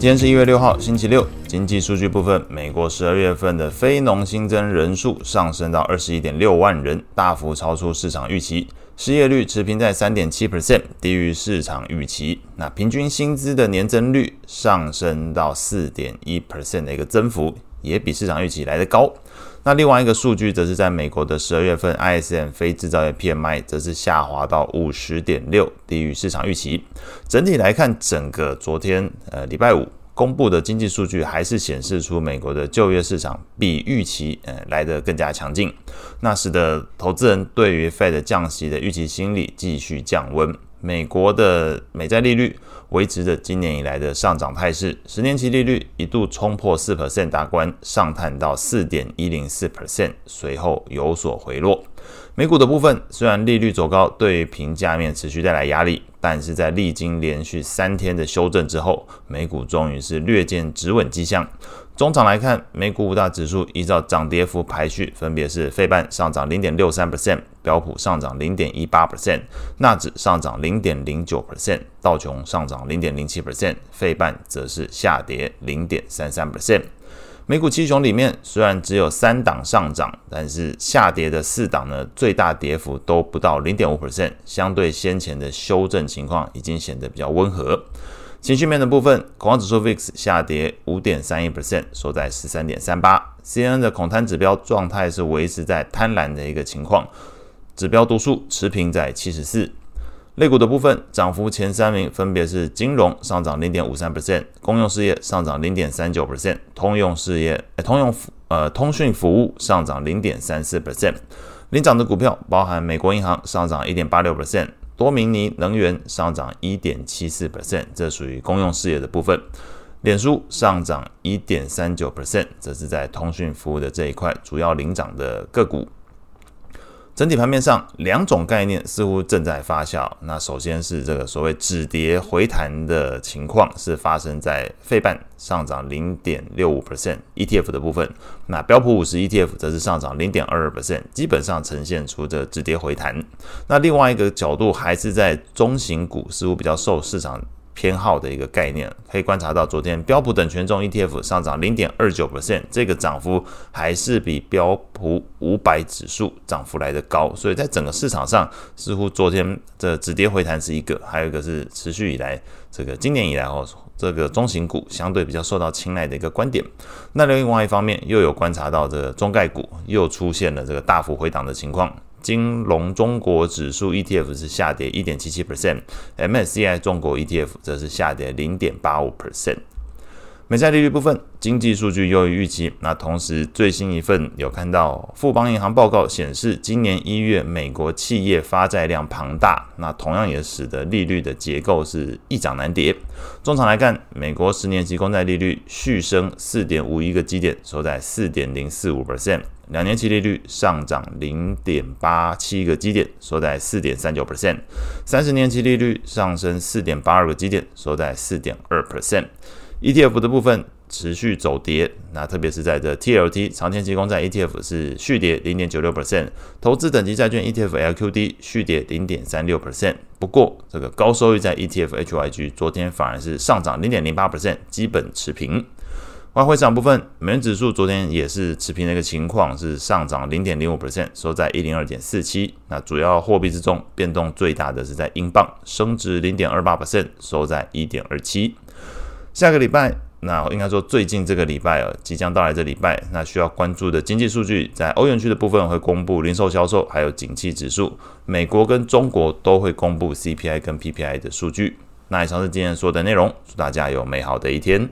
今天是一月六号，星期六。经济数据部分，美国十二月份的非农新增人数上升到二十一点六万人，大幅超出市场预期。失业率持平在三点七 percent，低于市场预期。那平均薪资的年增率上升到四点一 percent 的一个增幅，也比市场预期来得高。那另外一个数据则是在美国的十二月份 ISM 非制造业 PMI 则是下滑到五十点六，低于市场预期。整体来看，整个昨天呃礼拜五公布的经济数据还是显示出美国的就业市场比预期呃来得更加强劲，那使得投资人对于 Fed 降息的预期心理继续降温。美国的美债利率维持着今年以来的上涨态势，十年期利率一度冲破四 percent 大关，上探到四点一零四 percent，随后有所回落。美股的部分虽然利率走高，对于评价面持续带来压力，但是在历经连续三天的修正之后，美股终于是略见止稳迹象。中场来看，美股五大指数依照涨跌幅排序，分别是费半上涨零点六三 percent，标普上涨零点一八 percent，纳指上涨零点零九 percent，道琼上涨零点零七 percent，费半则是下跌零点三三 percent。美股七雄里面虽然只有三档上涨，但是下跌的四档呢，最大跌幅都不到零点五 percent，相对先前的修正情况已经显得比较温和。情绪面的部分，恐慌指数 VIX 下跌五点三一 percent，收在十三点三八。CNN 的恐贪指标状态是维持在贪婪的一个情况，指标读数持平在七十四。类股的部分，涨幅前三名分别是金融上涨零点五三 percent，公用事业上涨零点三九 percent，通用事业、哎、通用服呃通讯服务上涨零点三四 percent。领涨的股票包含美国银行上涨一点八六 percent。多明尼能源上涨一点七四 percent，这属于公用事业的部分。脸书上涨一点三九 percent，这是在通讯服务的这一块主要领涨的个股。整体盘面上，两种概念似乎正在发酵。那首先是这个所谓止跌回弹的情况，是发生在费半上涨零点六五 percent ETF 的部分。那标普五十 ETF 则是上涨零点二二 percent，基本上呈现出这止跌回弹。那另外一个角度还是在中型股，似乎比较受市场。偏好的一个概念，可以观察到，昨天标普等权重 ETF 上涨零点二九 percent，这个涨幅还是比标普五百指数涨幅来得高，所以在整个市场上，似乎昨天的止跌回弹是一个，还有一个是持续以来这个今年以来哦，这个中型股相对比较受到青睐的一个观点。那另外一方面，又有观察到这个中概股又出现了这个大幅回档的情况。金融中国指数 ETF 是下跌一点七七 percent，MSCI 中国 ETF 则是下跌零点八五 percent。美债利率部分，经济数据优于预期。那同时，最新一份有看到富邦银行报告显示，今年一月美国企业发债量庞大，那同样也使得利率的结构是易涨难跌。中场来看，美国十年期公债利率续升四点五一个基点，收在四点零四五 percent；两年期利率上涨零点八七个基点，收在四点三九 percent；三十年期利率上升四点八二个基点，收在四点二 percent。ETF 的部分持续走跌，那特别是在这 TLT 长天期公债 ETF 是续跌零点九六 percent，投资等级债券 ETF LQD 续跌零点三六 percent。不过，这个高收益债 ETF HYG 昨天反而是上涨零点零八 percent，基本持平。外汇市场部分，美元指数昨天也是持平的一个情况，是上涨零点零五 percent，收在一零二点四七。那主要货币之中，变动最大的是在英镑，升值零点二八 percent，收在一点二七。下个礼拜，那应该说最近这个礼拜哦，即将到来这礼拜，那需要关注的经济数据，在欧元区的部分会公布零售销售，还有景气指数；美国跟中国都会公布 CPI 跟 PPI 的数据。那以上是今天说的内容，祝大家有美好的一天。